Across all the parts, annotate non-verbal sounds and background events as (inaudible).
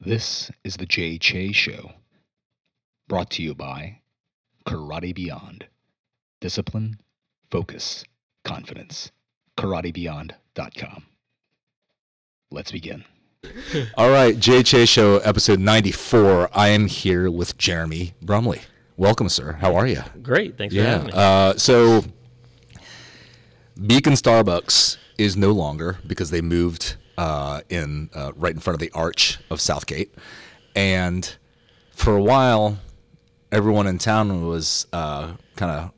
This is the Jay Che Show, brought to you by Karate Beyond. Discipline, focus, confidence. KarateBeyond.com. Let's begin. (laughs) All right, JH Show, episode 94. I am here with Jeremy Brumley. Welcome, sir. How are you? Great. Thanks for having me. Uh, so, Beacon Starbucks is no longer because they moved uh, in uh, right in front of the arch of Southgate, and for a while, everyone in town was uh, kind of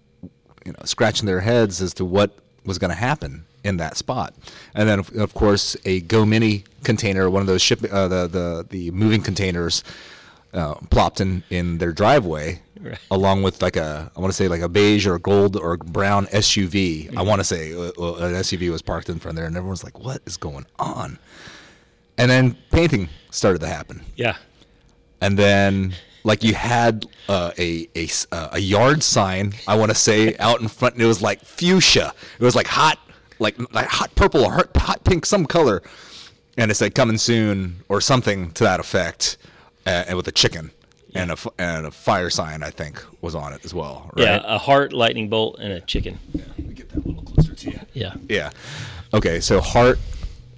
you know scratching their heads as to what was going to happen in that spot. And then, of- of course, a Go Mini container, one of those ship, uh, the the the moving containers, uh, plopped in in their driveway, Right. (laughs) along with like a I want to say like a beige or gold or brown SUV. I want to say uh, uh, an SUV was parked in front there, and everyone's like, "What is going on?" And then painting started to happen Yeah. and then like you had uh, a a uh, a yard sign I want to say out in front and it was like fuchsia it was like hot like like hot purple or hot, hot pink some color and it said coming soon or something to that effect uh, and with a chicken and a f- and a fire sign I think was on it as well right Yeah. A heart, lightning bolt, and a chicken. Let me get that a little closer to you Yeah. yeah okay so heart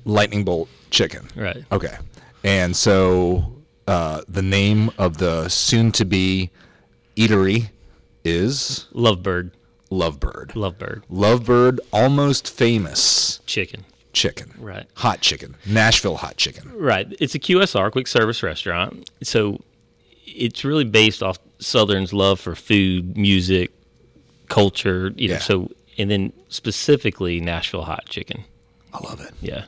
lightning bolt chicken Right. Okay. And so uh, the name of the soon to be eatery is Lovebird. Lovebird. Lovebird. Lovebird, almost famous Chicken. chicken. Right. Hot chicken. Nashville hot chicken. Right. It's a QSR, quick service restaurant. So it's really based off Southern's love for food, music, culture. You know. Yeah. So and then specifically Nashville hot chicken. I love it. Yeah.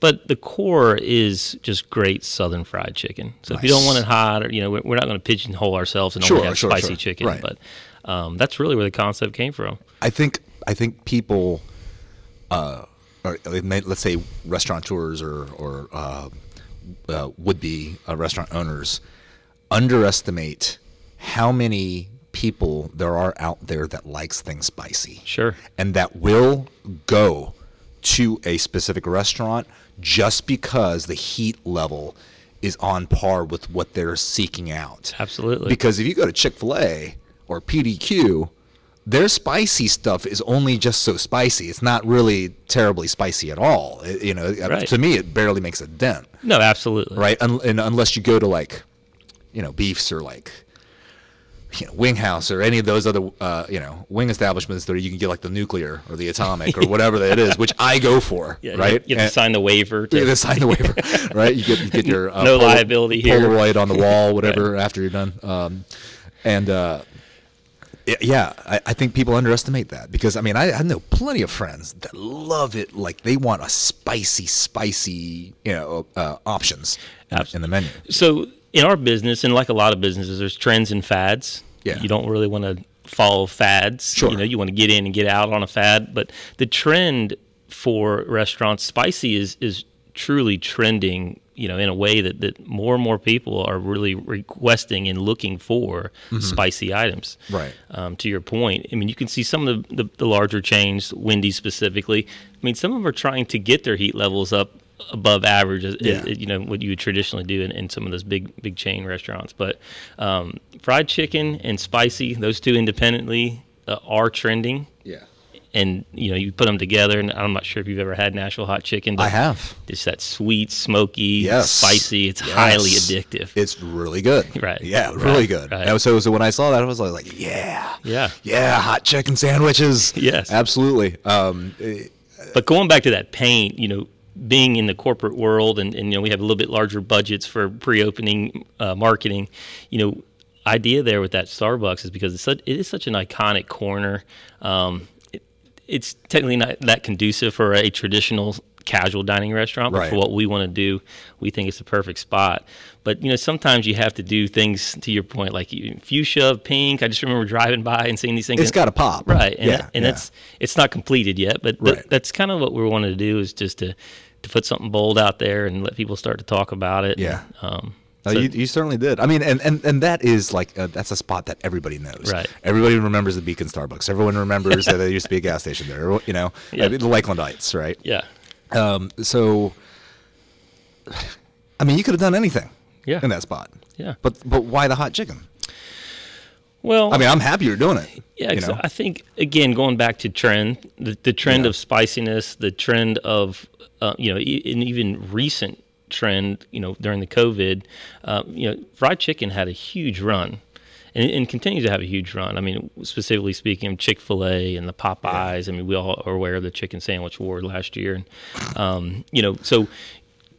But the core is just great Southern fried chicken. So if you don't want it hot, or you know, we're we're not going to pigeonhole ourselves and Sure, only have sure, spicy sure. chicken. Right. But um, that's really where the concept came from. I think I think people, uh, or let's say restaurateurs or or uh, uh, would be uh, restaurant owners, underestimate how many people there are out there that likes things spicy. Sure. and that will go to a specific restaurant just because the heat level is on par with what they're seeking out. Absolutely. Because if you go to Chick fil A or PDQ, their spicy stuff is only just so spicy. It's not really terribly spicy at all. It- you know, Right. to me, it barely makes a dent, No, absolutely. right? Un- and unless you go to like, you know, beefs or like, you know, Wing House or any of those other, uh, you know, wing establishments that you can get like the nuclear or the atomic or whatever that it is, which I go for, (laughs) Yeah, right? You have (laughs) to sign the waiver. To, you have to sign the waiver, right? You get you get your uh, No liability here. Polaroid on the wall, (laughs) whatever. After you're done, um, and uh, yeah, I, I think people underestimate that because I mean I, I know plenty of friends that love it, like they want a spicy, spicy, you know, uh, options in, in the menu. So in our business, and like a lot of businesses, there's trends and fads. Yeah. You don't really want to follow fads. Sure. You know, you want to get in and get out on a fad. But the trend for restaurants, spicy is is truly trending. You know, in a way that, that more and more people are really requesting and looking for spicy items. Mm-hmm. Right. Um, to your point, I mean, you can see some of the, the, the larger chains, Wendy's specifically. I mean, some of them are trying to get their heat levels up above average, as, Yeah. you know, what you would traditionally do in, in some of those big big chain restaurants. But um, fried chicken and spicy, those two independently uh, are trending. Yeah, And you know, you put them together, and I'm not sure if you've ever had Nashville hot chicken. But I have. It's that sweet, smoky, Yes. spicy. It's Yes. highly addictive. It's really good. Right. Yeah, Right. really good. Right. And so, so when I saw that, I was like, yeah, yeah. yeah, hot chicken sandwiches. Yes. absolutely. Um, eh, But going back to that paint, you know, being in the corporate world and, and you know, we have a little bit larger budgets for pre-opening uh, marketing, you know, idea there with that Starbucks is because it's such, it is such an iconic corner. Um, it, it's technically not that conducive for a traditional casual dining restaurant, but Right. for what we want to do, we think it's the perfect spot. But you know, sometimes you have to do things to your point, like you- fuchsia, pink. I just remember driving by and seeing these things. it's got to pop. Right, and, yeah, and yeah. that's it's not completed yet, but th- Right. that's kind of what we wanted to do is just to to put something bold out there and let people start to talk about it. Yeah. Um, No, so- you, you certainly did. I mean, and, and, and that is like uh, that's a spot that everybody knows. Right. Everybody remembers the Beacon Starbucks. Everyone remembers that (laughs) there used to be a gas station there. You know, Yeah. I mean, the Lakelandites, right? yeah. Um, so, I mean, you could have done anything. Yeah. in that spot. Yeah. But but why the hot chicken? Well, I mean, I'm happy you're doing it. Yeah, you know? I think again going back to trend, the, the trend Yeah. of spiciness, the trend of uh, you know, e- an even recent trend, you know, during the COVID, uh, you know, fried chicken had a huge run. And, and continues to have a huge run. I mean, specifically speaking of Chick Fil A and the Popeyes. I mean, we all are aware of the chicken sandwich war last year, and um, you know, so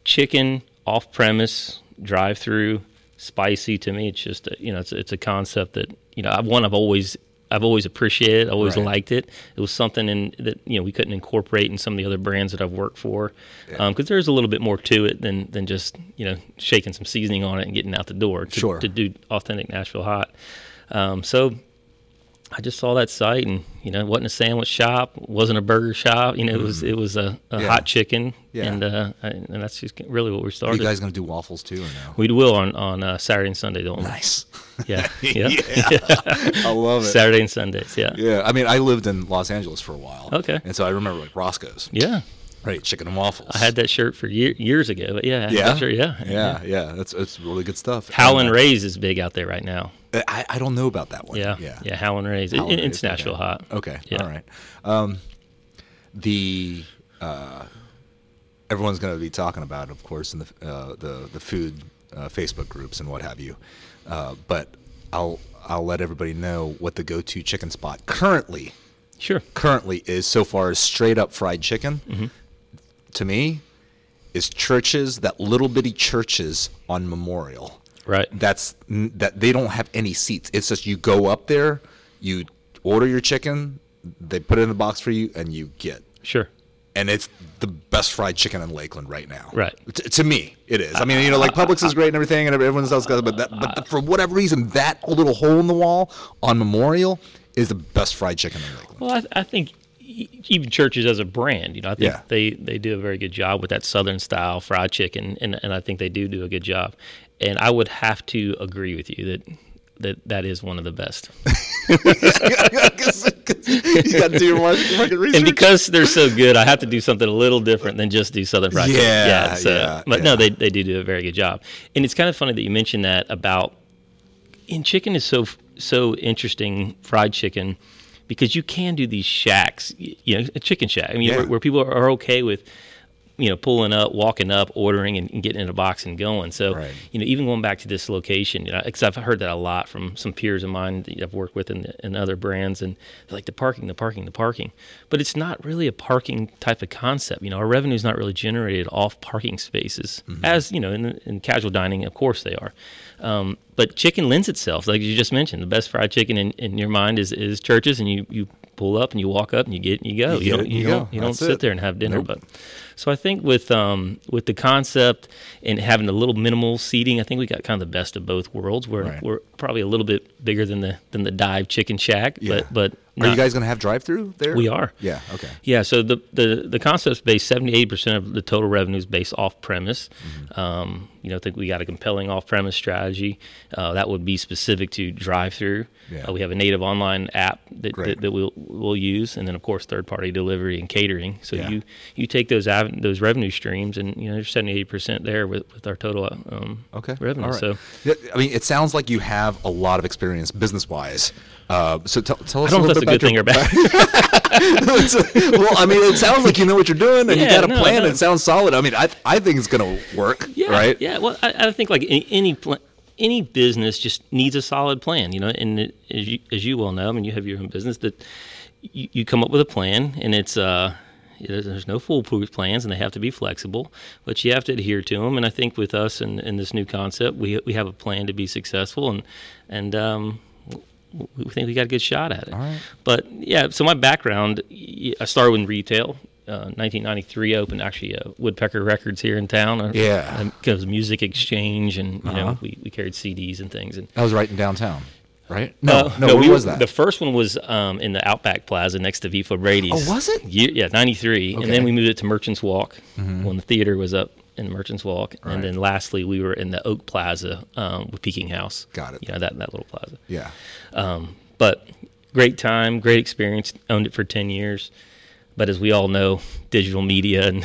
chicken off premise, drive through, spicy. To me, it's just a, you know, it's it's a concept that you know, I've one I've always I've always appreciated, I've always Right. liked it. It was something in that you know we couldn't incorporate in some of the other brands that I've worked for, because there's a little bit more to it than than just you know shaking some seasoning on it and getting out the door to, Sure. to do authentic Nashville hot. Um, so I just saw that site, and you know, it wasn't a sandwich shop, wasn't a burger shop. You know, it was it was a, a. Yeah. hot chicken, Yeah. and uh, and that's just really what we Are started. you guys gonna do waffles too or no? we will on on uh, Saturday and Sunday, don't we? Nice. (laughs) (laughs) Yeah, yeah. (laughs) I love it. Saturday and Sundays, yeah. Yeah, I mean, I lived in Los Angeles for a while. Okay. And so I remember like Roscoe's, Yeah, right? Chicken and waffles. I had that shirt for year, years ago, but yeah, Yeah, sure, yeah, yeah, yeah. That's it's really good stuff. Howlin' And, Rays is big out there right now. uh, I, I don't know about that one. Yeah, yeah, yeah, Howlin' Rays. It- Howlin' it's Rays, Nashville okay. hot. Okay, Yeah. all right. Um, the uh, everyone's going to be talking about, it, of course, in the uh, the the food uh, Facebook groups and what have you. Uh, but I'll I'll let everybody know what the go-to chicken spot currently Sure. currently is so far as straight up fried chicken. Mm-hmm. To me, is Church's that little bitty Church's on Memorial Right. that's that they don't have any seats. It's just you go up there, you order your chicken, they put it in the box for you, and you get. Sure. And it's the best fried chicken in Lakeland right now. Right. T- to me, it is. I mean, you know, like Publix is great and everything, and everyone else does, but that, but for whatever reason, that little hole in the wall on Memorial is the best fried chicken in Lakeland. Well, I, I think even Church's as a brand, you know, I think Yeah. they, they do a very good job with that Southern style fried chicken, and, and I think they do do a good job. And I would have to agree with you that that, that is one of the best. (laughs) you got to do your market, research. And because they're so good, I have to do something a little different than just do Southern fried chicken. Yeah, So, yeah, but yeah. no, they, they do do a very good job. And it's kind of funny that you mentioned that about, and chicken is so so interesting, fried chicken, because you can do these shacks, you know, a chicken shack. I mean, Yeah. where, where people are okay with, you know, pulling up, walking up, ordering, and, and getting in a box and going. So, Right. you know, even going back to this location, you know, because I've heard that a lot from some peers of mine that I've worked with in, in other brands, and like the parking, the parking, the parking. But it's not really a parking type of concept. You know, our revenue is not really generated off parking spaces, as you know, in, in casual dining, of course they are. Um, but chicken lends itself, like you just mentioned, the best fried chicken in, in your mind is, is Church's, and you, you pull up and you walk up and you get and you go. You You, don't, it you, you don't, go. you don't sit it. there and have dinner. Nope. But so I think with um, with the concept and having a little minimal seating, I think we got kind of the best of both worlds. We're Right. we're probably a little bit bigger than the than the dive chicken shack, Yeah. but but Are you guys going to have drive through there? We are. Yeah. Okay. yeah, so the the the concept's based seventy eight percent of the total revenue is based off premise. Mm-hmm. Um, you know, I think we got a compelling off premise strategy uh, that would be specific to drive through. Yeah. Uh, we have a native online app that, that, that we'll we'll use, and then of course third party delivery and catering. So Yeah. you you take those av- those revenue streams, and you know there's seventy eight percent there with, with our total um, Okay. revenue. Right. So Yeah, I mean, it sounds like you have a lot of experience business wise. Uh, so tell, tell us I don't know a if little bit good about thing or bad. your- (laughs) well, I mean, it sounds like you know what you're doing and you got a no, plan. no. It sounds solid. I mean, I I think it's going to work. Yeah, Right. Yeah. Well, I, I think like any any, pl- any business just needs a solid plan, you know. And it, as you as you well know, I mean, you have your own business that you, you come up with a plan, and it's uh, there's no foolproof plans, and they have to be flexible, but you have to adhere to them. And I think with us and, and this new concept, we we have a plan to be successful, and and um, we think we got a good shot at it. Right. But yeah, so my background, I started in retail. Uh, 1993 opened actually uh, Woodpecker Records here in town. Uh, Yeah. Because music exchange and you Uh-huh. know we, we carried CDs and things and I was right in downtown. Right. No. uh, no. where we was that? The first one was um, in the Outback Plaza next to Beef O'Brady's. Oh, was it? Ye- yeah, 93. And then we moved it to Merchants Walk when the theater was up in Merchants Walk. Right. And then lastly, we were in the Oak Plaza um, with Peking House. Got it. You know, that, that little plaza. yeah. Um, but great time, great experience. Owned it for ten years. but as we all know, digital media and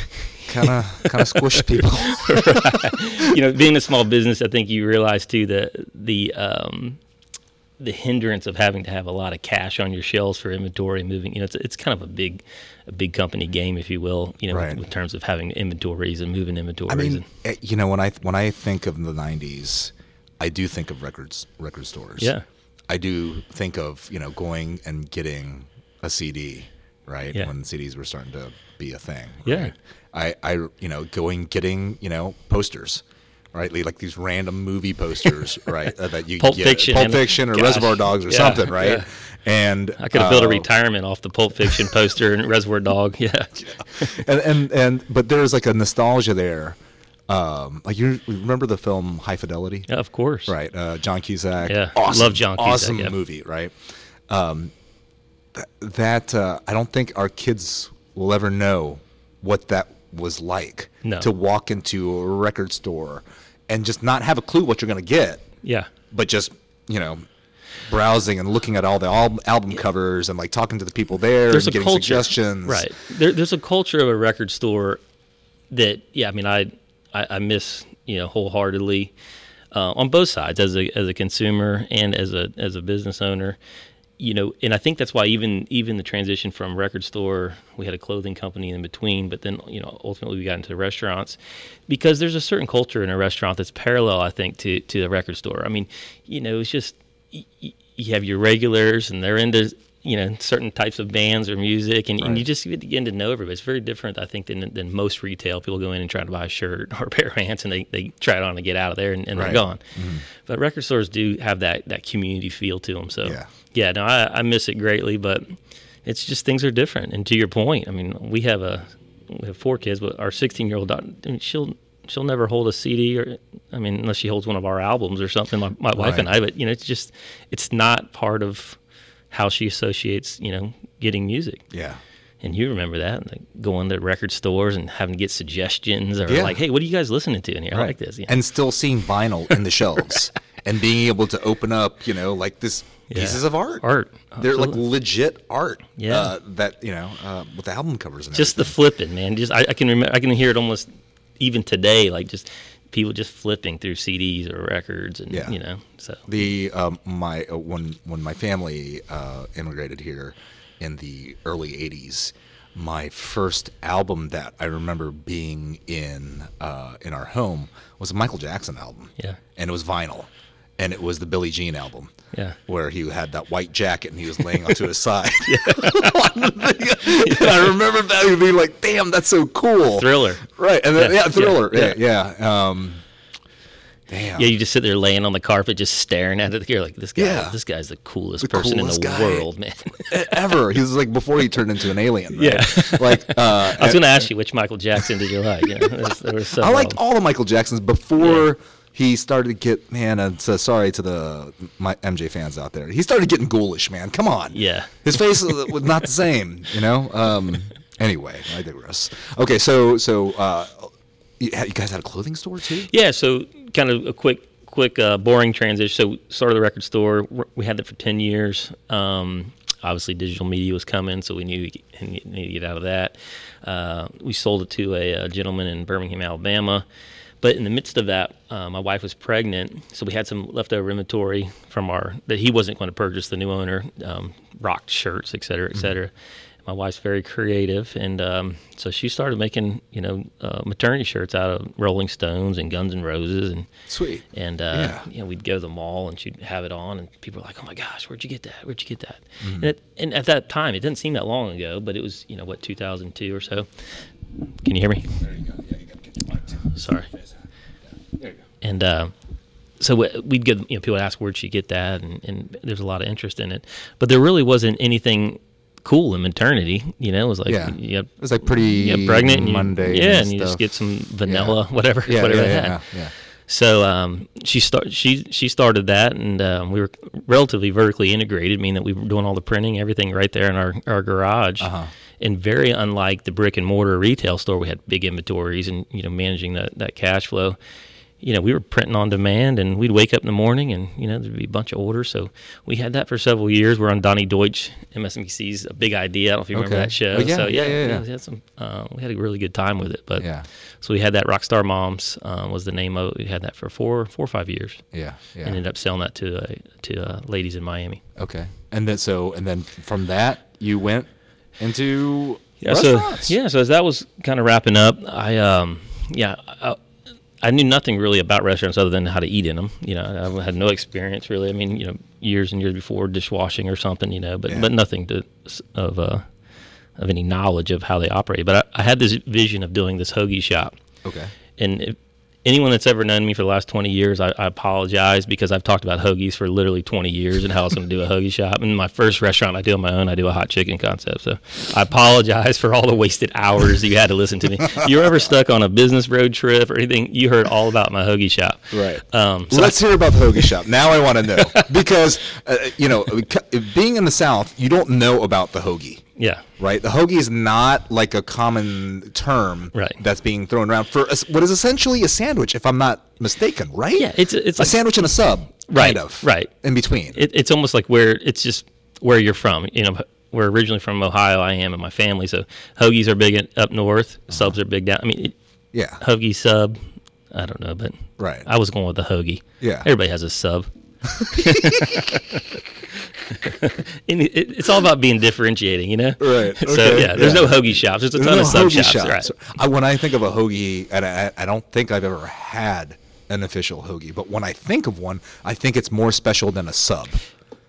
kind of kind of squish (laughs) people. you know, being a small business, I think you realize too that the um, the hindrance of having to have a lot of cash on your shelves for inventory moving. You know, it's it's kind of a big a big company game, if you will. You know, Right. in terms of having inventories and moving inventories. I mean, and, eh, you know, when I when I think of the '90s, I do think of records record stores. Yeah. I do think of you know going and getting a CD, right? Yeah. When CDs were starting to be a thing. Yeah. I I you know going getting you know posters. Right, like these random movie posters, (laughs) right? uh, That you Pulp get, Fiction Pulp Fiction, or gosh, Reservoir Dogs, or yeah, something, right? yeah. And I could have built a uh, retirement off the Pulp Fiction poster and Reservoir Dog. Yeah, (laughs) and and and but there's like a nostalgia there. Um, like you remember the film High Fidelity? yeah, of course. right? Uh, John Cusack. Yeah, awesome, love John Cusack, Awesome yeah. movie, right? Um, th- that uh, I don't think our kids will ever know what that was like No. to walk into a record store and just not have a clue what you're going to get, Yeah, but just you know. Browsing and looking at all the al- album covers and like talking to the people there there's and getting culture, suggestions. right? There, there's a culture of a record store that, yeah, I mean, I, I, I miss, you know, wholeheartedly uh, on both sides as a as a consumer and as a as a business owner. You know, and I think that's why even even the transition from record store, we had a clothing company in between, but then you know ultimately we got into restaurants because there's a certain culture in a restaurant that's parallel, I think, to to the record store. I mean, you know, it's just you have your regulars and they're into you know certain types of bands or music and, and you just begin to know everybody it's very different i think than, than most retail people go in and try to buy a shirt or a pair of pants and they, they try it on and get out of there and, and Right. they're gone mm-hmm. but record stores do have that that community feel to them so Yeah. Yeah no I, I miss it greatly but it's just things are different and to your point i mean we have a we have four kids but our 16 year old daughter I mean, she'll she'll never hold a cd or i mean unless she holds one of our albums or something my, my wife and i but you know it's just it's not part of how she associates you know getting music Yeah. and you remember that like going to record stores and having to get suggestions or Yeah. like hey what are you guys listening to in here i like this yeah. and still seeing vinyl in the shelves (laughs) and being able to open up, you know, like this Yeah. pieces of art. Art, They're like legit art. Yeah. Uh, that you know, uh, with the album covers and just the flipping man just I, I can remember i can hear it almost even today like just people just flipping through cds or records and Yeah. you know so the um, my uh, when when my family uh, immigrated here in the early '80s. My first album that I remember being in uh, in our home was a Michael Jackson album. Yeah. and it was vinyl, and it was the Billie Jean album. Yeah. where he had that white jacket and he was laying onto his (laughs) side. And (laughs) I remember that and being like, "Damn, that's so cool." thriller right? And then, Yeah, yeah, thriller. yeah, Yeah, yeah. Um, damn. yeah you just sit there laying on the carpet just staring at it you're like this guy Yeah. this guy's the coolest The person coolest in the world man ever. He was like before he turned into an alien. Right? Yeah. (laughs) like uh, i was going to ask you which michael jackson did you like you know, there's- there were I several. liked all the Michael Jacksons before he started to get man. And so sorry to the my MJ fans out there. He started getting ghoulish, man. Come on. Yeah. his face (laughs) was not the same. You know. Um, anyway, I digress. Okay, so so uh, you guys had a clothing store too? Yeah, so kind of a quick, quick, uh, boring transition. So started the record store. We had that for ten years. Um, obviously, digital media was coming, so we knew we needed to get out of that. Uh, we sold it to a, uh gentleman in Birmingham, Alabama. But in the midst of that, uh, my wife was pregnant, so we had some leftover inventory from our that he wasn't going to purchase. The new owner, um, rocked shirts, et cetera, et cetera. My wife's very creative, and um, so she started making you know uh, maternity shirts out of Rolling Stones and Guns and Roses, and Sweet. and uh, Yeah. you know we'd go to the mall and she'd have it on, and people were like, "Oh my gosh, where'd you get that? Where'd you get that?" Mm-hmm. And, it, and at that time, it didn't seem that long ago, but it was you know what 2002 or so. Can you hear me? There you go. Yeah, you gotta get the mic too. Sorry. There you go. And uh, so we- we'd get, you know, people would ask, where'd she get that? And, and there's a lot of interest in it. But there really wasn't anything cool in maternity. You know, it was like, Yeah. you get, It was like pretty you get pregnant and you, Monday. yeah, and and you just get some vanilla, whatever, Yeah, whatever yeah, they yeah, yeah, yeah. So um, she start she she started that, and um, we were relatively vertically integrated, meaning that we were doing all the printing, everything right there in our our garage. Uh-huh. And very unlike the brick and mortar retail store, we had big inventories and you know managing that that cash flow. you know, we were printing on demand and we'd wake up in the morning and, you know, there'd be a bunch of orders. So we had that for several years. We're on Donny Deutsch, MSNBC's A Big Idea. I don't know if you remember Okay. that show. Oh, yeah, so yeah, yeah, yeah, yeah. we had some, uh, we had a really good time with it. But Yeah. so we had that Rockstar Moms uh, was the name of it. We had that for four, four or five years. Yeah. Yeah. And ended up selling that to uh, to uh, ladies in Miami. okay. And then so and then from that you went into Yeah, so restaurants. yeah, so as that was kind of wrapping up, I um yeah, I, I knew nothing really about restaurants other than how to eat in them. You know, I had no experience really. I mean, you know, years and years before dishwashing or something, you know, but Yeah. but nothing to of uh of any knowledge of how they operate. But I, I had this vision of doing this hoagie shop, Okay. and if anyone that's ever known me for the last 20 years, I, I apologize because I've talked about hoagies for literally 20 years and how I was going to do a hoagie (laughs) shop. And my first restaurant I do on my own, I do a hot chicken concept. So I apologize for all the wasted hours you had to listen to me. (laughs) You're ever stuck on a business road trip or anything, you heard all about my hoagie shop. Right. Um, so Let's hear about the hoagie shop. Now I want to know (laughs) because uh, you know, being in the South, you don't know about the hoagie. Yeah. right? The hoagie is not like a common term Right. that's being thrown around for a, what is essentially a sandwich, if I'm not mistaken, right? Yeah, it's it's a like, sandwich and a sub, Right, kind of, right. in between. it, it's almost like where it's just where you're from. You know, we're originally from Ohio. I am and my family. So hoagies are big up north. Uh-huh. Subs are big down. I mean, it, yeah, hoagie sub. I don't know, but Right. I was going with the hoagie. Yeah. everybody has a sub. (laughs) (laughs) (laughs) It's all about being differentiating, you know. Right, (laughs) So okay, yeah, there's yeah. no hoagie shops. There's a There's ton no of sub shops. shops. Right. I, when I think of a hoagie, and I, I don't think I've ever had an official hoagie, but when I think of one, I think it's more special than a sub.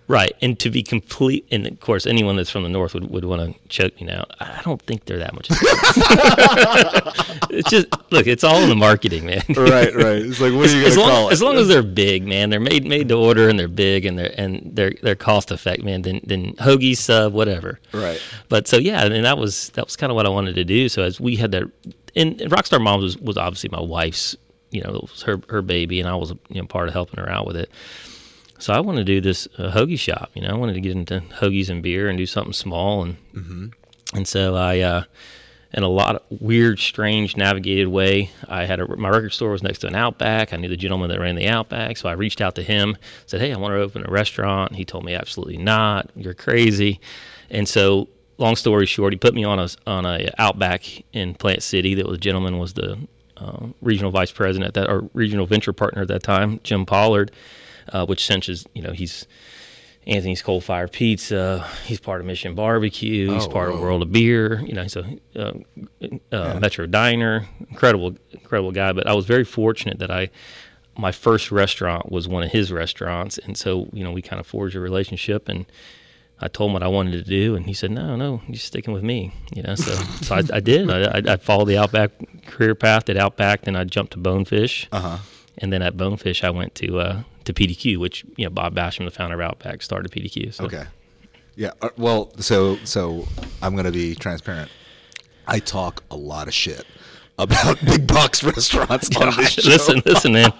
Right. And to be complete, and of course, anyone that's from the north would, would want to choke me now. I don't think they're that much. (laughs) it's just look. It's all in the marketing, man. Right, right. It's like, what are you as gonna long, call it? as long as they're big, man, they're made made to order and they're big and they're and they're they're cost effective, man. Then then hoagie sub whatever. Right. But so yeah, and that was that was kind of what I wanted to do. So as we had that, and, and Rockstar Moms was, was obviously my wife's, you know, it was her her baby, and I was you know part of helping her out with it. So I wanted to do this uh, hoagie shop. You know, I wanted to get into hoagies and beer and do something small, and and so I. Uh, in a lot of weird, strange, navigated way. I had a, my record store was next to an Outback. I knew the gentleman that ran the Outback, so I reached out to him, said, "Hey, I want to open a restaurant." He told me, "Absolutely not. You're crazy." And so, long story short, he put me on a on a Outback in Plant City. That was gentleman was the uh, regional vice president at that or regional venture partner at that time, Jim Pollard, uh, which since is you know he's Anthony's Coal Fire Pizza. He's part of Mission Barbecue. He's Oh, part of. World of Beer. You know, he's a uh, uh, Metro Diner. Incredible, incredible guy. But I was very fortunate that I, my first restaurant was one of his restaurants, and so you know we kind of forged a relationship. And I told him what I wanted to do, and he said, "No, no, you're sticking with me." You know, so so I, I did. I, I, I followed the Outback career path at Outback, then I jumped to Bonefish. Uh huh. And then at Bonefish, I went to uh, to PDQ, which you know Bob Basham, the founder of Outback, started PDQ. So. Okay. Yeah. uh, Well, so so I'm gonna be transparent. I talk a lot of shit about (laughs) big box restaurants on this show. listen, listen, man.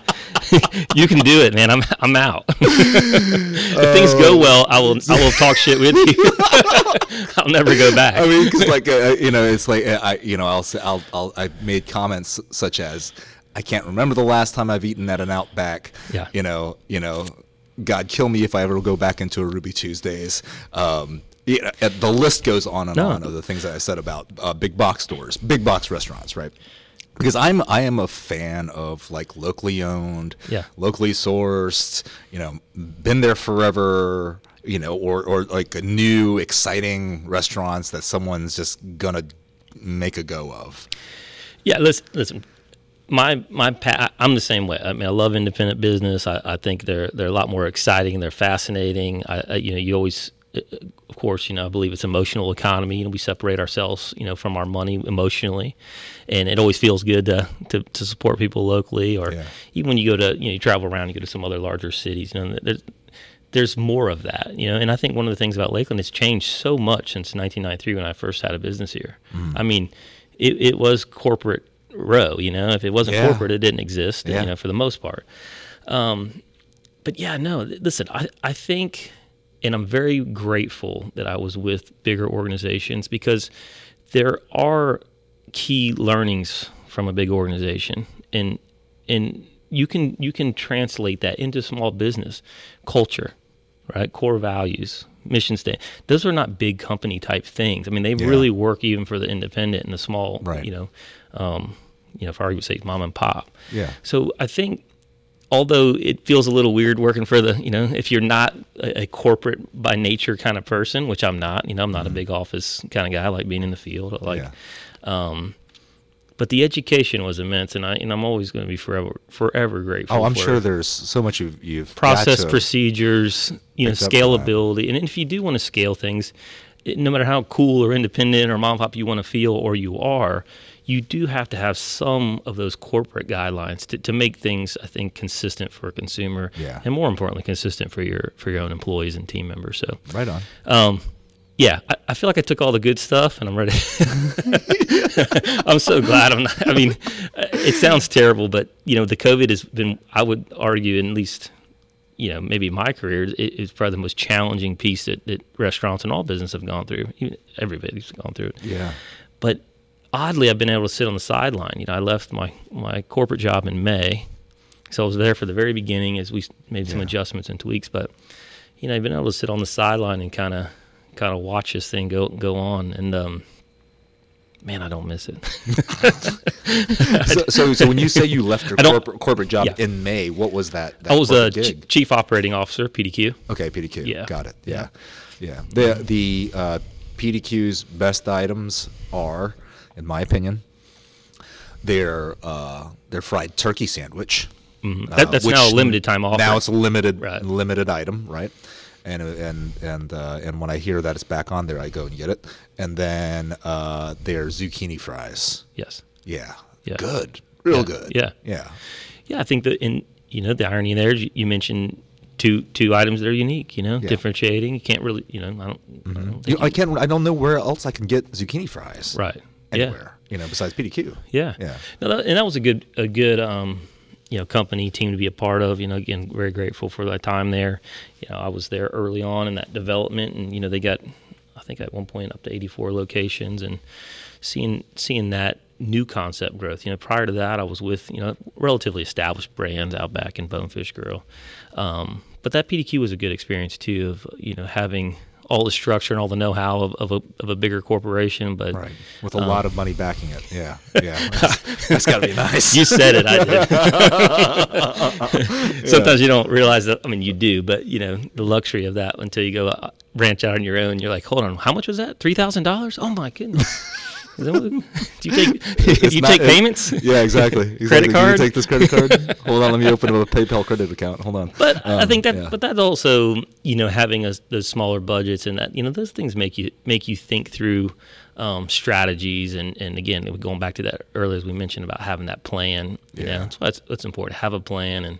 (laughs) you can do it, man. I'm I'm out. (laughs) if things Oh. go well, I will I will talk shit with you. I'll never go back. I mean, because like uh, you know, it's like uh, I you know I'll I'll I'll I made comments such as I can't remember the last time I've eaten at an Outback. Yeah. You know, you know, God kill me if I ever go back into a Ruby Tuesdays. Um, know, uh, the list goes on and No. on of the things that I said about uh, big box stores, big box restaurants, right? Because I'm I am a fan of like locally owned, Yeah. locally sourced, you know, been there forever, you know, or or like a new exciting restaurants that someone's just gonna make a go of. Yeah, listen, listen. My my pa- I'm the same way. I mean, I love independent business. I, I think they're they're a lot more exciting. They're fascinating. I, I you know you always, uh, of course, you know I believe it's emotional economy. You know we separate ourselves, you know, from our money emotionally, and it always feels good to to, to support people locally. Or Yeah. even when you go to you know you travel around, you go to some other larger cities. You know, there's there's more of that, you know. And I think one of the things about Lakeland has changed so much since 1993 when I first had a business here. Mm. I mean, it, it was corporate row, you know. If it wasn't Yeah. corporate, it didn't exist, Yeah. you know, for the most part. Um, but yeah, no. Listen, I I think, and I'm very grateful that I was with bigger organizations because there are key learnings from a big organization, and and you can you can translate that into small business culture, right? Core values, mission statement. Those are not big company type things. I mean, they Yeah. really work even for the independent and the small, Right. you know, um, you know, if I would say mom and pop. Yeah. So I think, although it feels a little weird working for the, you know, if you're not a, a corporate by nature kind of person, which I'm not, you know, I'm not a big office kind of guy. I like being in the field. I like, Mm-hmm. Yeah. um, but the education was immense, and I and I'm always going to be forever forever grateful. Oh, I'm sure it. there's so much you've, you've process procedures, you know, picked up from that. scalability, and if you do want to scale things, it, no matter how cool or independent or mom and pop you want to feel or you are, you do have to have some of those corporate guidelines to, to make things, I think, consistent for a consumer, Yeah. and more importantly, consistent for your for your own employees and team members. So, Right on. um, yeah, I, I feel like I took all the good stuff and I'm ready. (laughs) I'm so glad I'm not. I mean, it sounds terrible, but you know, the COVID has been. I would argue, at least, you know, maybe my career it, it's probably the most challenging piece that, that restaurants and all business have gone through. Even everybody's gone through it. Yeah. But oddly, I've been able to sit on the sideline. You know, I left my my corporate job in May, so I was there for the very beginning as we made some Yeah. adjustments and tweaks. But you know, I've been able to sit on the sideline and kind of kind of watch this thing go go on, and um, man, I don't miss it. (laughs) so, so, so when you say you left your corporate, corporate job Yeah. in May, what was that? that I was a ch- chief operating officer, PDQ. Okay, PDQ. Yeah. Got it. Yeah. Yeah. Yeah. The the uh, PDQ's best items are, in my opinion, their uh, their fried turkey sandwich. Mhm. uh, That, that's now a limited time offer. Now it's a limited Right. limited item, right? And uh, and and uh, and when I hear that it's back on there, I go and get it. And then uh, their zucchini fries. yes. Yeah. Yeah. Good. Real Yeah. good. Yeah. Yeah. Yeah, I think that in you know the irony there you, you mentioned two two items that are unique. You know, Yeah. differentiating. You can't really, you know, I don't. I don't You think know, I can't. I don't know where else I can get zucchini fries. Right. Yeah. You know, besides PDQ. Yeah. Yeah. No, that, and that was a good a good um, you know company team to be a part of. You know, again, very grateful for that time there. You know, I was there early on in that development, and you know they got I think at one point up to 84 locations, and seeing seeing that new concept growth. You know, prior to that, I was with you know relatively established brands out back in Bonefish Grill, um, but that PDQ was a good experience too of you know having all the structure and all the know-how of, of, a, of a bigger corporation, but Right. With a Um, lot of money backing it. Yeah. Yeah. That's, (laughs) that's got to be nice. You said it. I did. (laughs) Sometimes you don't realize that. I mean, you do, but you know the luxury of that until you go uh, branch out on your own. You're like, hold on, how much was that? Three thousand dollars? Oh my goodness! (laughs) Is that what- do you take (laughs) It's you not- take it- payments? Yeah, exactly. (laughs) exactly. Credit card? You take this credit card. (laughs) Hold on, let me open up a PayPal credit account. Hold on. But I Um, think that, yeah. but that also, you know, having a, those smaller budgets and that, you know, those things make you make you think through um, strategies and and again, going back to that earlier as we mentioned about having that plan. You Yeah. know, that's what's what's important. Have a plan and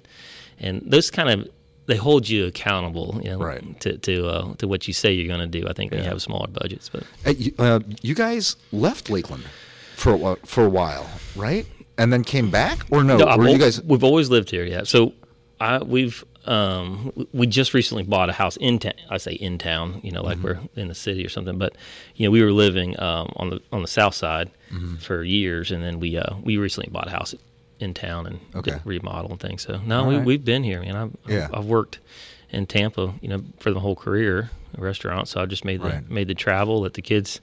and those kind of they hold you accountable. You know, Right. to to uh, to what you say you're going to do. I think when you have smaller budgets, but Hey, you, uh, you guys left Lakeland for a, for a while, right? And then came back, or no? No, were you guys? We've always lived here. Yeah. So I we've um we just recently bought a house in town. I say in town, you know, like Mm-hmm. we're in the city or something. But you know, we were living um, on the on the south side Mm-hmm. for years, and then we uh we recently bought a house in town and Okay. remodel and things. So no, All we right. we've been here, man. I've, Yeah. I've worked in Tampa, you know, for the whole career, a restaurant. So I just made the Right. made the travel, let the kids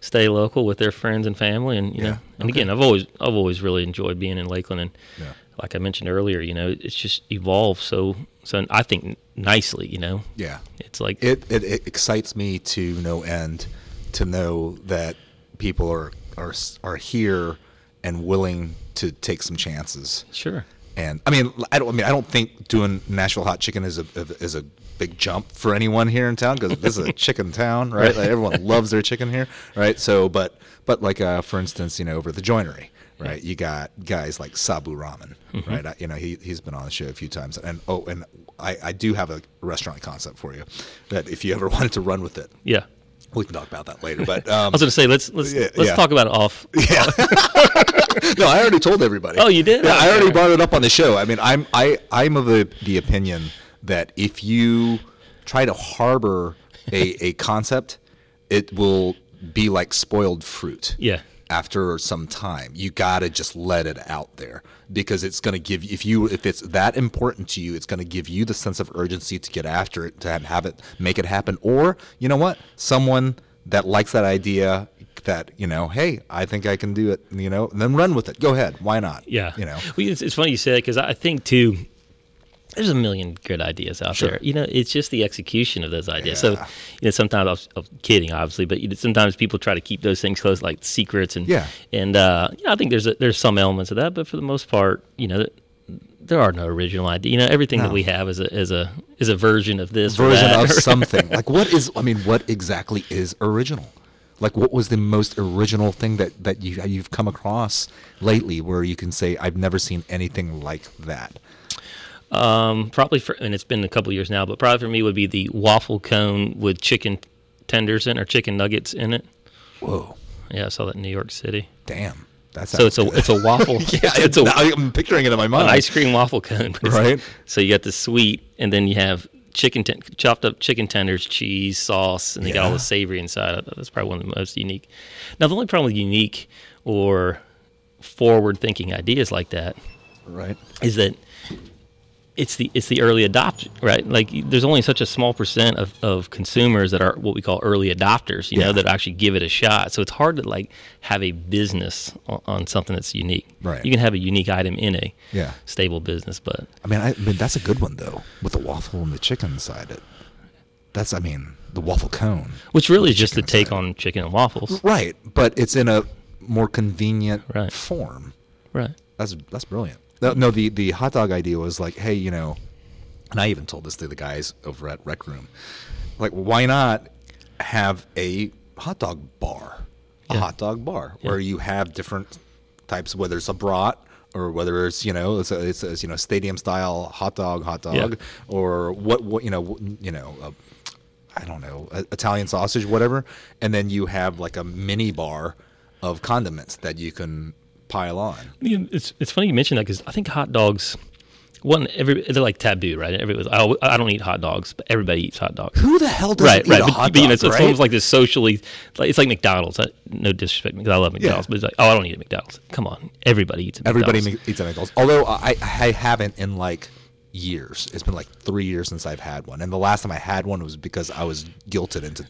stay local with their friends and family, and you Yeah. know, and Okay. again, I've always I've always really enjoyed being in Lakeland, and Yeah. like I mentioned earlier, you know, it's just evolved so so I think nicely, you know. Yeah. It's like It, it it excites me to no end to know that people are are are here and willing to take some chances. sure. And I mean, I don't. I mean, I don't think doing Nashville hot chicken is a is a big jump for anyone here in town because this is a (laughs) chicken town, right? Like everyone (laughs) loves their chicken here, right? So, but but like uh, for instance, you know, over at the joinery, right? You got guys like Sabu Ramen, right? I, you know, he he's been on the show a few times, and oh, and I I do have a restaurant concept for you that if you ever (laughs) wanted to run with it, Yeah. We can talk about that later. But (laughs) I um, was gonna say let's let's Yeah, let's yeah. talk about it off. (laughs) yeah. (laughs) no, I already told everybody. Oh, you did? Yeah, I already brought it up on the show. I mean, I'm I I'm of the the opinion that if you try to harbor a a concept, it will be like spoiled fruit. Yeah. after some time. You got to just let it out there because it's going to give if you if it's that important to you, it's going to give you the sense of urgency to get after it, to have, have it make it happen. Or you know what, someone that likes that idea that you know, hey, I think I can do it. You know, then run with it. Go ahead. Why not? Yeah. You know. well, it's, it's funny you say that because I think too. There's a million good ideas out Sure. there. You know, it's just the execution of those ideas. So, you know, sometimes I was, I was kidding, obviously, but you know, sometimes people try to keep those things close, like secrets, and Yeah. and uh, yeah, I think there's a, there's some elements of that, but for the most part, you know, there are no original ideas. You know, everything that we have is a is a is a version of this or version of (laughs) something. Like what is? I mean, what exactly is original? Like what was the most original thing that that you you've come across lately, where you can say I've never seen anything like that? Um, probably for, and it's been a couple years now, but probably for me would be the waffle cone with chicken tenders in or chicken nuggets in it. Whoa, Yeah, I saw that in New York City. damn! That's So it's a it's a waffle. (laughs) yeah. it's a, I'm picturing it in my mind. an ice cream waffle cone, (laughs) Right. So you got the sweet, and then you have chicken ten- chopped up chicken tenders, cheese, sauce, and you got all the savory inside. That's probably one of the most unique. Now the only problem with unique or forward thinking ideas like that Right. is that it's the it's the early adopter, right? Like there's only such a small percent of, of consumers that are what we call early adopters, you know, that actually give it a shot. So it's hard to like have a business on, on something that's unique. Right. You can have a unique item in a Yeah. stable business, but I mean, I, I mean that's a good one though, with the waffle and the chicken inside it. That's, I mean, the waffle cone. which really is just the take inside. on chicken and waffles. Right, but it's in a more convenient Right. form. Right. That's that's brilliant. No, no, the the hot dog idea was like, hey, you know, and I even told this to the guys over at Rec Room, like, why not have a hot dog bar, a Yeah. hot dog bar where you have different types, whether it's a brat or whether it's you know it's a, it's a you know stadium style hot dog, hot dog, Yeah. or what what you know you know. Uh, I don't know, Italian sausage, whatever, and then you have like a mini bar of condiments that you can pile on. It's it's funny you mention that because I think hot dogs, one every they're like taboo, right? Everybody's I, I don't eat hot dogs, but everybody eats hot dogs. Who the hell doesn't Right, eat right, a but, hot but, you know, it's, it's almost like this socially, like it's like McDonald's. I, no disrespect, because I love McDonald's, but it's like, oh, I don't eat at McDonald's. Come on, everybody eats at Everybody McDonald's. eats at McDonald's. Although I, I haven't in like years. It's been like three years since I've had one, and the last time I had one was because I was guilted into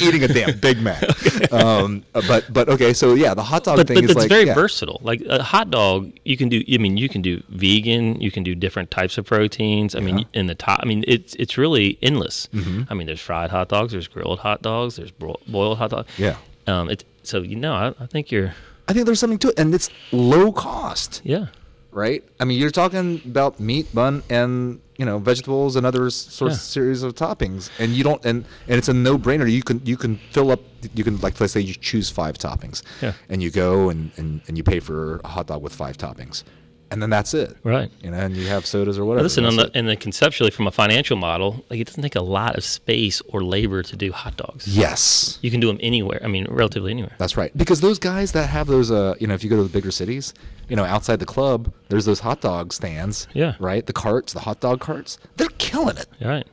(laughs) eating a damn Big Mac. (laughs) Um, but but okay, so yeah, the hot dog but, thing but is it's like very yeah. versatile. Like a hot dog, you can do. I mean, you can do vegan. You can do different types of proteins. I mean, in the top. I mean, it's it's really endless. Mm-hmm. I mean, there's fried hot dogs. There's grilled hot dogs. There's bro- boiled hot dogs. Yeah. Um. It. So you know, I, I think you're. I think there's something to it, and it's low cost. Yeah. Right? I mean, you're talking about meat, bun, and you know vegetables and other s- sorts Yeah. series of toppings, and you don't and and it's a no brainer. You can you can fill up. You can like let's say you choose five toppings, Yeah. and you go and, and and you pay for a hot dog with five toppings, and then that's it, Right. You know, and you have sodas or whatever. Listen, on the, and then conceptually, from a financial model, like it doesn't take a lot of space or labor to do hot dogs. yes. You can do them anywhere. I mean, relatively anywhere. That's right. Because those guys that have those, uh, you know, if you go to the bigger cities, you know, outside the club, there's those hot dog stands. Yeah. Right. The carts, the hot dog carts, they're killing it. All right.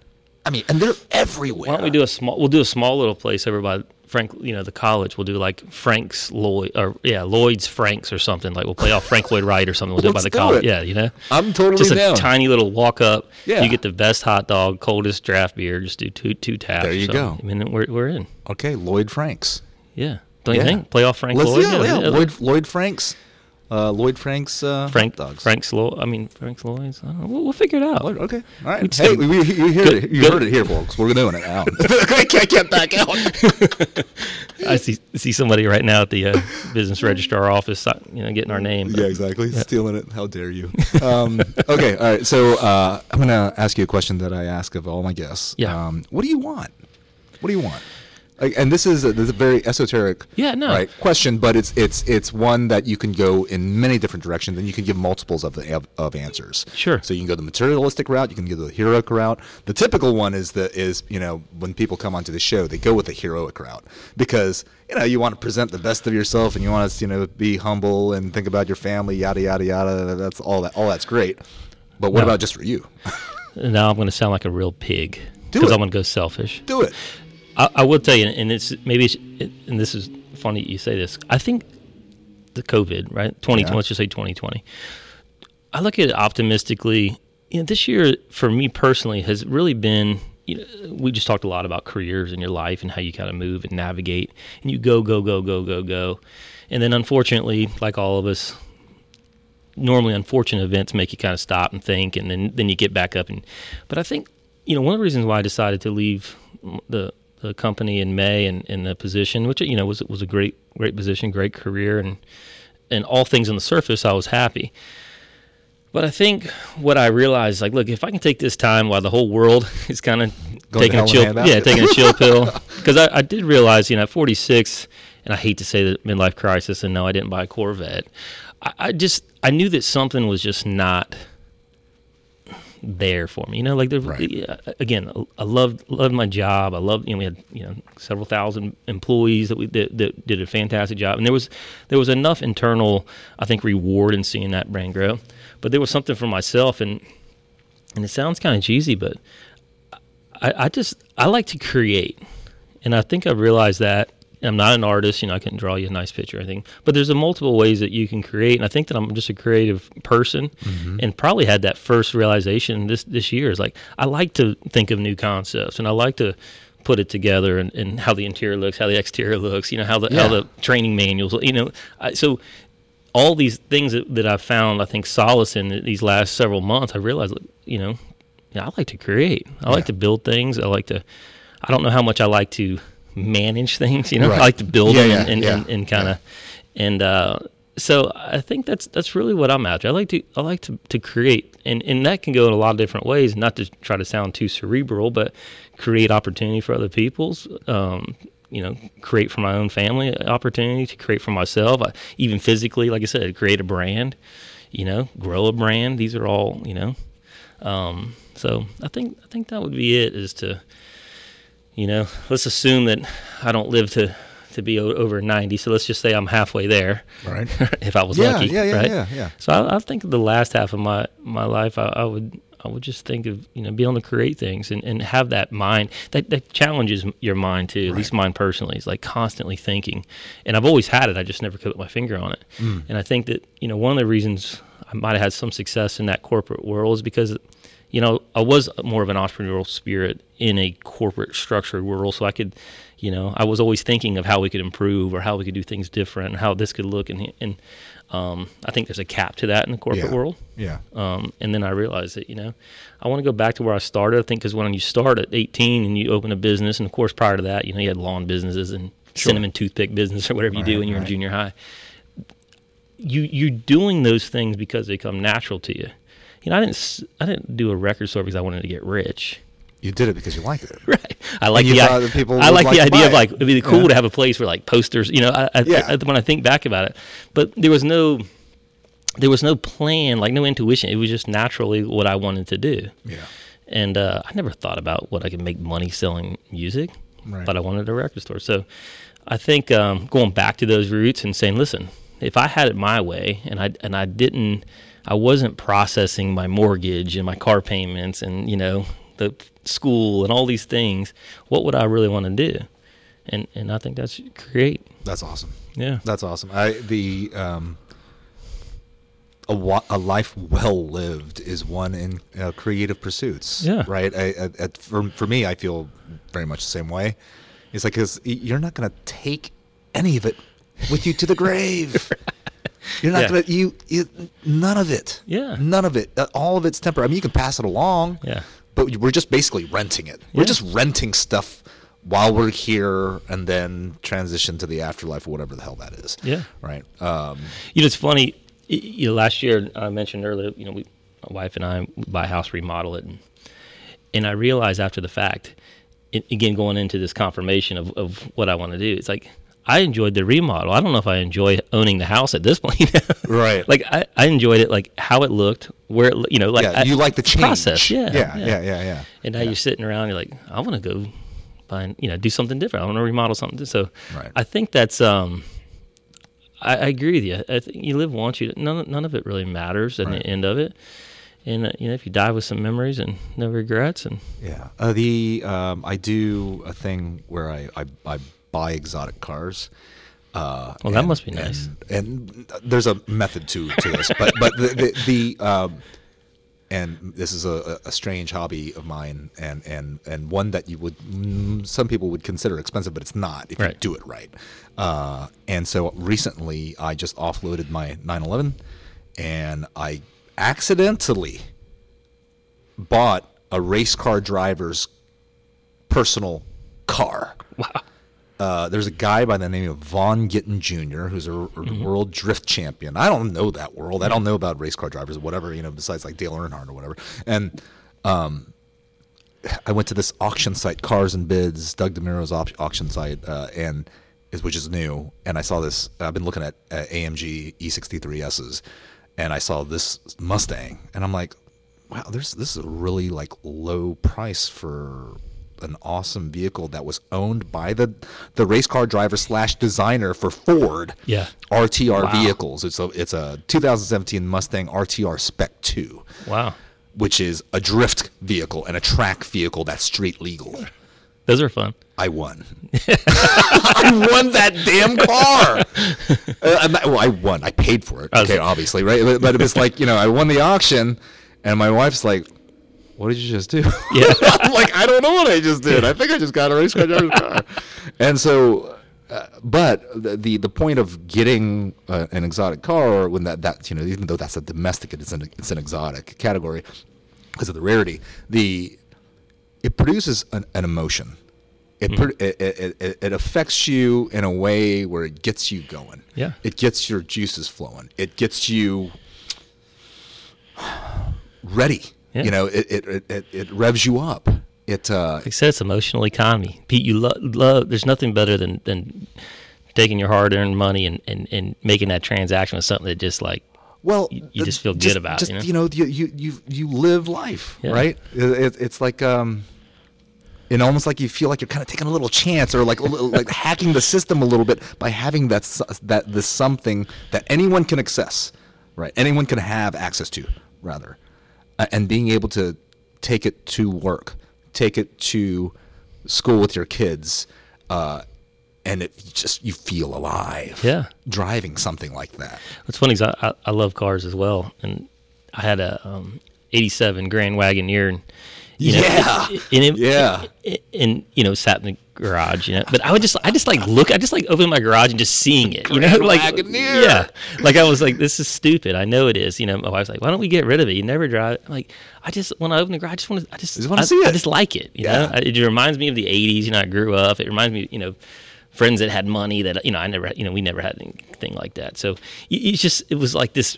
I mean, and they're everywhere. Why don't we do a small? We'll do a small little place over by Frank. You know, the college. We'll do like Frank's Lloyd, or yeah, Lloyd's Franks or something. Like we'll play off Frank Lloyd Wright or something. We'll do it by the college. it. Yeah, you know. I'm totally Just a down. tiny little walk up. Yeah. You get the best hot dog, coldest draft beer. Just do two two taps. There you or go. I mean, we're we're in. Okay, Lloyd Franks. Yeah. Don't you think? Play off Frank Let's, Lloyd. yeah, yeah, yeah. Lloyd Lloyd Franks. Uh, Lloyd Franks. Uh, Frank dogs. Frank's law. I mean Frank's don't know. We'll, we'll figure it out. Okay, all right. Hey, we, we, you, heard Good- it, you good- heard it here, folks. We're doing it now. (laughs) I can't get back out. (laughs) I see see somebody right now at the uh, business registrar office, uh, you know, getting our name. Yeah, exactly. Stealing it. How dare you? Um, (laughs) okay, all right. So uh, I'm going to ask you a question that I ask of all my guests. Yeah. Um, what do you want? What do you want? Like, and this is a, this is a very esoteric, Yeah, no. right question, but it's it's it's one that you can go in many different directions, and you can give multiples of the of, of answers. Sure. So you can go the materialistic route, you can go the heroic route. The typical one is the is you know when people come onto the show, they go with the heroic route because you know you want to present the best of yourself, and you want to you know be humble and think about your family, yada yada yada. That's all that all that's great. But what No. about just for you? (laughs) Now I'm going to sound like a real pig because. I'm going to go selfish. Do it. I, I will tell you, and it's maybe, it's, and this is funny you say this. I think the COVID, right? 2020, Yeah. let's just say 2020. I look at it optimistically. You know, this year for me personally has really been. You know, we just talked a lot about careers in your life and how you kind of move and navigate, and you go, go, go, go, go, go, and then unfortunately, like all of us, normally unfortunate events make you kind of stop and think, and then then you get back up. And but I think you know one of the reasons why I decided to leave the the company in May and in the position, which you know was was a great great position, great career, and and all things on the surface, I was happy. But I think what I realized, like, look, if I can take this time while the whole world (laughs) is kind of taking a chill, yeah, taking a chill (laughs) pill, because I, I did realize, you know, at 46, and I hate to say the midlife crisis, and no, I didn't buy a Corvette. I, I just, I knew that something was just not there for me. You know, like there, Right. again, I loved loved my job. I loved, you know, we had you know several thousand employees that we that, that did a fantastic job, and there was there was enough internal, I think, reward in seeing that brand grow. But there was something for myself, and and it sounds kind of cheesy, but I, I just I like to create, and I think I realized that. I'm not an artist, you know. I couldn't draw you a nice picture or anything, but there's a multiple ways that you can create, and I think that I'm just a creative person, mm-hmm. and probably had that first realization this this year is like I like to think of new concepts, and I like to put it together, and, and how the interior looks, how the exterior looks, you know, how the how the training manuals, you know. I, so all these things that, that I've found, I think, solace in these last several months, I realized, you know, I like to create. I like to build things. I like to, I don't know how much I like to manage things, you know, Right. (laughs) I like to build Yeah, them yeah, and, yeah, and, and kind of, and, uh, so I think that's that's really what I'm after. I like to I like to, to create, and and that can go in a lot of different ways. Not to try to sound too cerebral, but create opportunity for other people's. Um, you know, create for my own family opportunity to create for myself. I, even physically, like I said, create a brand. You know, grow a brand. These are all you know. Um, so I think I think that would be it. Is to, you know, let's assume that I don't live to to be o- over ninety. So let's just say I'm halfway there Right. (laughs) if I was Yeah, lucky. yeah, yeah, right? yeah, yeah. So I, I think the last half of my my life, I, I would I would just think of you know being able to create things and, and have that mind that that challenges your mind too. At least mine personally is like constantly thinking, and I've always had it. I just never could put my finger on it. Mm. And I think that you know one of the reasons I might have had some success in that corporate world is because you know, I was more of an entrepreneurial spirit in a corporate structured world. So I could, you know, I was always thinking of how we could improve or how we could do things different and how this could look. And, and um, I think there's a cap to that in the corporate Yeah. world. Yeah. Um, and then I realized that, you know, I want to go back to where I started. I think because when you start at 18 and you open a business, and of course, prior to that, you know, you had lawn businesses and cinnamon toothpick business or whatever you do when you're in junior high. You, you're doing those things because they come natural to you. You know, I didn't, I didn't do a record store because I wanted to get rich. You did it because you liked it. (laughs) Right. I like the i- people I like like the idea of like it'd be cool Yeah. to have a place where like posters. You know, I, I, Yeah. I- when I think back about it, but there was no, there was no plan, like no intuition. It was just naturally what I wanted to do. Yeah. And uh, I never thought about what I could make money selling music, Right. but I wanted a record store. So I think um, going back to those roots and saying, listen, if I had it my way and I and I didn't, I wasn't processing my mortgage and my car payments and you know the school and all these things, what would I really want to do? And and I think that's create. That's awesome. Yeah. That's awesome. I the um a, wa- a life well lived is one in uh, creative pursuits. Yeah. Right. I, I, I, for for me, I feel very much the same way. It's like because you're not going to take any of it with you to the grave. (laughs) You're not Yeah. gonna you, you none of it. Yeah. None of it. Uh, All of it's temporary. I mean, you can pass it along. Yeah. But we're just basically renting it. We're just renting stuff while we're here, and then transition to the afterlife or whatever the hell that is. Yeah. Right. Um, You know, it's funny. You know, last year I mentioned earlier. You know, we, my wife and I buy a house, remodel it, and and I realized after the fact, it, again going into this confirmation of of what I want to do. It's like I enjoyed the remodel. I don't know if I enjoy owning the house at this point. (laughs) Right. Like I, I enjoyed it, like how it looked, where it, you know, like yeah. I- you like the change. process. Yeah. Yeah. Yeah. Yeah. Yeah. And now you're sitting around, you're like, I want to go find, you know, do something different. I want to remodel something. So Right. I think that's, um, I, I agree with you. I think you live once, you none, none of it really matters at Right. the end of it. and uh, you know if you die with some memories and no regrets and Yeah. Uh, the um, I do a thing where I, I, I buy exotic cars. Uh, Well, that must be nice. And, and there's a method to to this, but but the the, the um, and this is a, a strange hobby of mine, and and and one that you would mm, some people would consider expensive, but it's not if you do it right. Uh, and so recently, I just offloaded my 911, and I accidentally bought a race car driver's personal car. wow Uh, there's a guy by the name of Vaughn Gittin Jr., who's a, a world drift champion. I don't know that world. I don't know about race car drivers or whatever, you know, besides like Dale Earnhardt or whatever. And um, I went to this auction site, Cars and Bids, Doug DeMuro's op- auction site, uh, and is which is new. And I saw this. I've been looking at uh, AMG E63s, and I saw this Mustang, and I'm like, wow, there's this is a really like low price for an awesome vehicle that was owned by the the race car driver slash designer for Ford. Yeah. RTR Wow. vehicles. It's a it's a 2017 Mustang RTR Spec 2 wow which is a drift vehicle and a track vehicle that's street legal. those are fun I won. (laughs) I won that damn car. (laughs) Uh, not- well, I won. I paid for it. Okay, obviously, right? But, but it's like you know, I won the auction, and my wife's like, "What did you just do?" (laughs) Yeah. (laughs) I'm like, "I don't know what I just did. I think I just got a race car driver's (laughs) car." And so, uh, but the, the the point of getting uh, an exotic car when that that you know, even though that's a domestic, it's an it's an exotic category because of the rarity. The it produces an, an emotion. It, Mm-hmm. it, it, it it affects you in a way where it gets you going. Yeah. It gets your juices flowing. It gets you (sighs) ready. Yeah. You know, it, it, it, it, revs you up. It uh, like I said, it's emotional economy. Pete, you lo- love. There's nothing better than than taking your hard-earned money and, and, and making that transaction with something that just like well, you- you just feel good about, Just, you know? you you, you you live life, Yeah. right? It, it, it's like um, and almost like you feel like you're kind of taking a little chance or like like hacking the system a little bit by having that that this something that anyone can access, right? Anyone can have access to, rather, and being able to take it to work, take it to school with your kids, uh, and it just you feel alive. Yeah. driving something like that. What's funny is I, I, I love cars as well, and I had a um, '87 Grand Wagoneer, and you know, Yeah. and it, Yeah. and, and you know, sat in the garage, you know. But I would just, I just like look, I just like opening my garage and just seeing it, you know, (laughs) like Wagoneer. yeah, like I was like, this is stupid. I know it is. You know, my wife's like, why don't we get rid of it? You never drive. it. I'm like, I just when I open the garage, I just want to, I just, just wanna I, see it. I just like it. You Yeah. know, it reminds me of the '80s. You know, I grew up. It reminds me, you know. Friends that had money that you know I never you know we never had anything like that. So it- it's just it was like this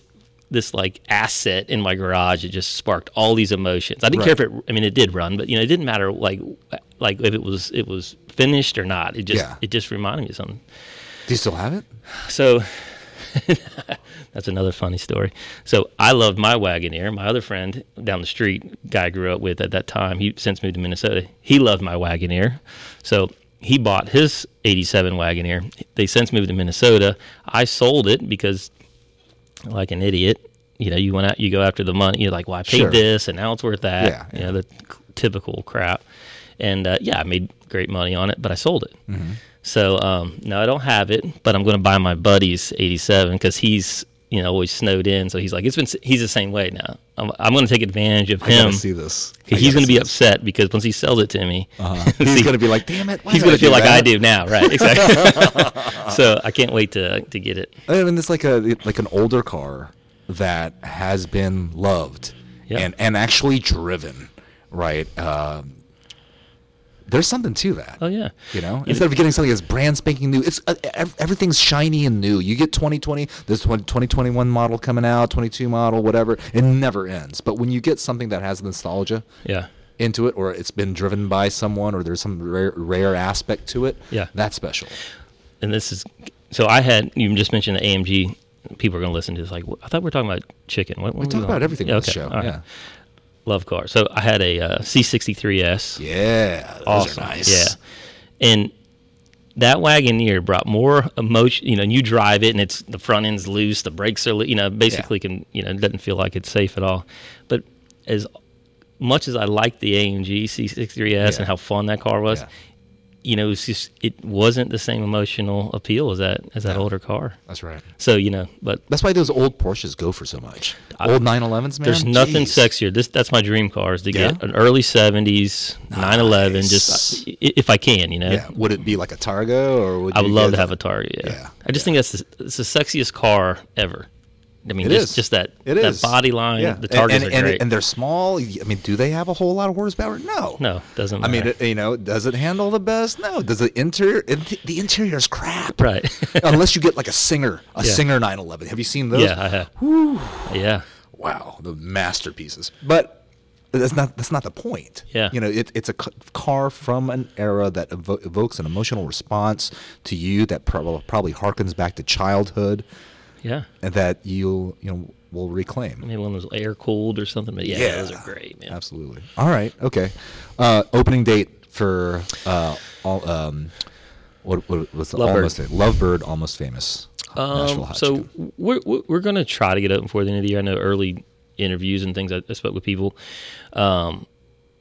this like asset in my garage. It just sparked all these emotions. I didn't care if it. I mean, it did run, but you know, it didn't matter like like if it was it was finished or not. It just Yeah. it just reminded me of something. Do you still have it? So (laughs) that's another funny story. So I loved my Wagoneer. My other friend down the street, guy I grew up with at that time, he since moved to Minnesota. He loved my Wagoneer. So he bought his 87 Wagoneer. They since moved to Minnesota. I sold it because, like an idiot, you know, you went out, you go after the money. You're like, well, I paid Sure. this and now it's worth that. Yeah, You know, the typical crap. And uh, yeah, I made great money on it, but I sold it. Mm-hmm. So um, no, I don't have it, but I'm going to buy my buddy's 87 because he's you know always snowed in. So he's like, it's been he's the same way now. I'm, I'm going to take advantage of I him. see this. I He's going to be this. upset because once he sells it to me, Uh-huh. (laughs) He's gonna be like, "Damn it!" he's going to feel like I do now, right? (laughs) Exactly. (laughs) so I can't wait to to get it. I mean, it's like a like an older car that has been loved Yeah. and and actually driven, right? Um, there's something to that. Oh yeah. You know, instead of getting something that's brand spanking new, it's uh, everything's shiny and new. You get 2020, this 20, 2021 model coming out, 22 model, whatever. It never ends. But when you get something that has nostalgia Yeah. into it, or it's been driven by someone, or there's some rare, rare aspect to it, Yeah. that's special. and this is so I had you just mentioned the AMG. People are going to listen to this. Like I thought we are talking about chicken. What, We talk about everything on this show. right. Yeah, Love car. So I had a uh, C63S. yeah, those awesome. are nice. Yeah, and that Wagoneer brought more emotion. You know, you drive it and it's the front end's loose, the brakes are, you know, basically can you know it doesn't feel like it's safe at all. But as much as I liked the AMG C63S Yeah. and how fun that car was, Yeah. You know, it's just it wasn't the same emotional appeal as that as that No. older car. That's right. So you know, but That's why those old Porsches go for so much. old 911s, man. there's nothing sexier. This that's my dream car is to Yeah? get an early '70s 911. Just if I can, you know. Yeah. Would it be like a Targa or would I would love to have a Targa. Yeah, Yeah, I just think that's the, it's the sexiest car ever. I mean, It just, is. just that It that is. body line. Yeah. The And- Targas and, are great. and they're small. I mean, do they have a whole lot of horsepower? No. no, doesn't I mean, it, you know, does it handle the best? No. Does the interior? in- The interior is crap. right? (laughs) Unless you get like a Singer, a Yeah. Singer 911. Have you seen those? yeah, I have. Yeah, Wow, the masterpieces. But that's not that's not the point. Yeah. You know, it, it's a car from an era that evo- evokes an emotional response to you that prob- probably harkens back to childhood, yeah. and that you you know will reclaim. Maybe one was air cooled or something. But yeah, those are great, man. Absolutely. All right. Okay. Uh, opening date for uh, all, um, what, what was the Lovebird. almost Lovebird, almost famous. Um, so Chicken. we're we're, to try to get open before the end of the year. I know early interviews and things. I, I spoke with people. Um,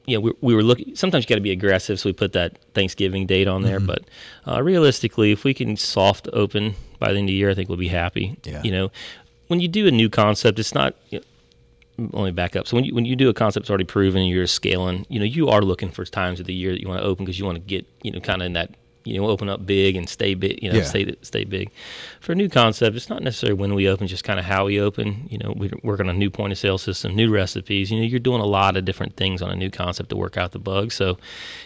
you know, we, we were looking. Sometimes you got to be aggressive, so we put that Thanksgiving date on Mm-hmm. there. But uh, realistically, if we can soft open by the end of the year, I think we'll be happy. Yeah. You know, when you do a new concept, it's not. You know, let me back up. So when you when you do a concept that's already proven and you're scaling, you know, you are looking for times of the year that you want to open because you want to get, you know, kind of in that, you know, open up big and stay big, you know, Yeah. stay stay big. For a new concept, it's not necessarily when we open, just kind of how we open. You know, we work on a new point of sale system, new recipes. You know, you're doing a lot of different things on a new concept to work out the bugs. So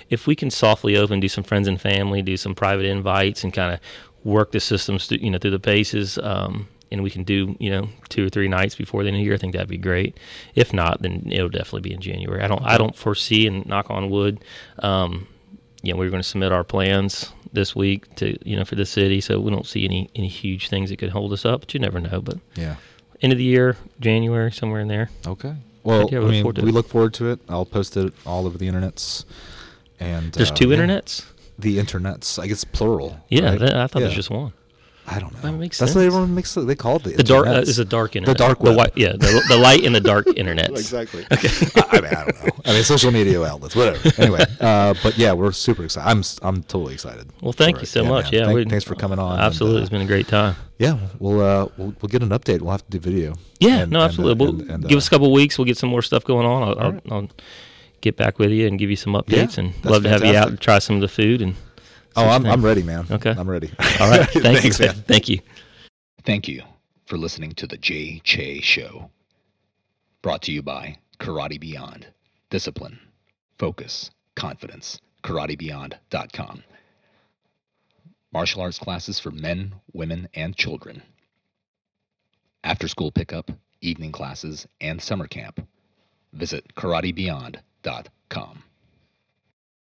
if we can softly open, do some friends and family, do some private invites, and kind of work the systems, through, you know, through the paces. Um, and we can do you know two or three nights before the end of the year. I think that'd be great. If not, then it'll definitely be in January. I don't I don't foresee and knock on wood. Um, you know, we're going to submit our plans this week to you know for the city, so we don't see any any huge things that could hold us up. But you never know. But Yeah. end of the year, January, somewhere in there. Okay. Well, yeah, we look mean, forward to we it. look forward to it. I'll post it all over the internets. And There's uh, two yeah. internets. The internets. I guess plural. Yeah, right? that, I thought Yeah. there's just one. I don't know. That makes That's what everyone makes. They call it the The dark uh, is a dark internet. dark The web. white, yeah, the, the light and the dark (laughs) internet. exactly. (laughs) Okay. I, I mean, I don't know. I mean, social media outlets, whatever. Anyway, uh, but yeah, we're super excited. I'm I'm totally excited. Well, thank you so much. man. Yeah, Thank- thanks for coming on. and, Absolutely, uh, it's been a great time. yeah, we'll uh we'll, we'll get an update. We'll have to do video. Yeah, And- no, and, uh, absolutely. we'll and- and, give uh, us a couple weeks. We'll get some more stuff going on. I'll, I'll, right. I'll get back with you and give you some updates. Yeah, and love to have you out and try some of the food. And Oh, I'm. I'm ready, man. Okay. I'm ready. (laughs) All right. (laughs) Thank Thanks, you. man. Thank you. Thank you for listening to the Jay Che Show. Brought to you by Karate Beyond. Discipline, focus, confidence. KarateBeyond.com. Martial arts classes for men, women, and children. After school pickup, evening classes, and summer camp. Visit KarateBeyond.com.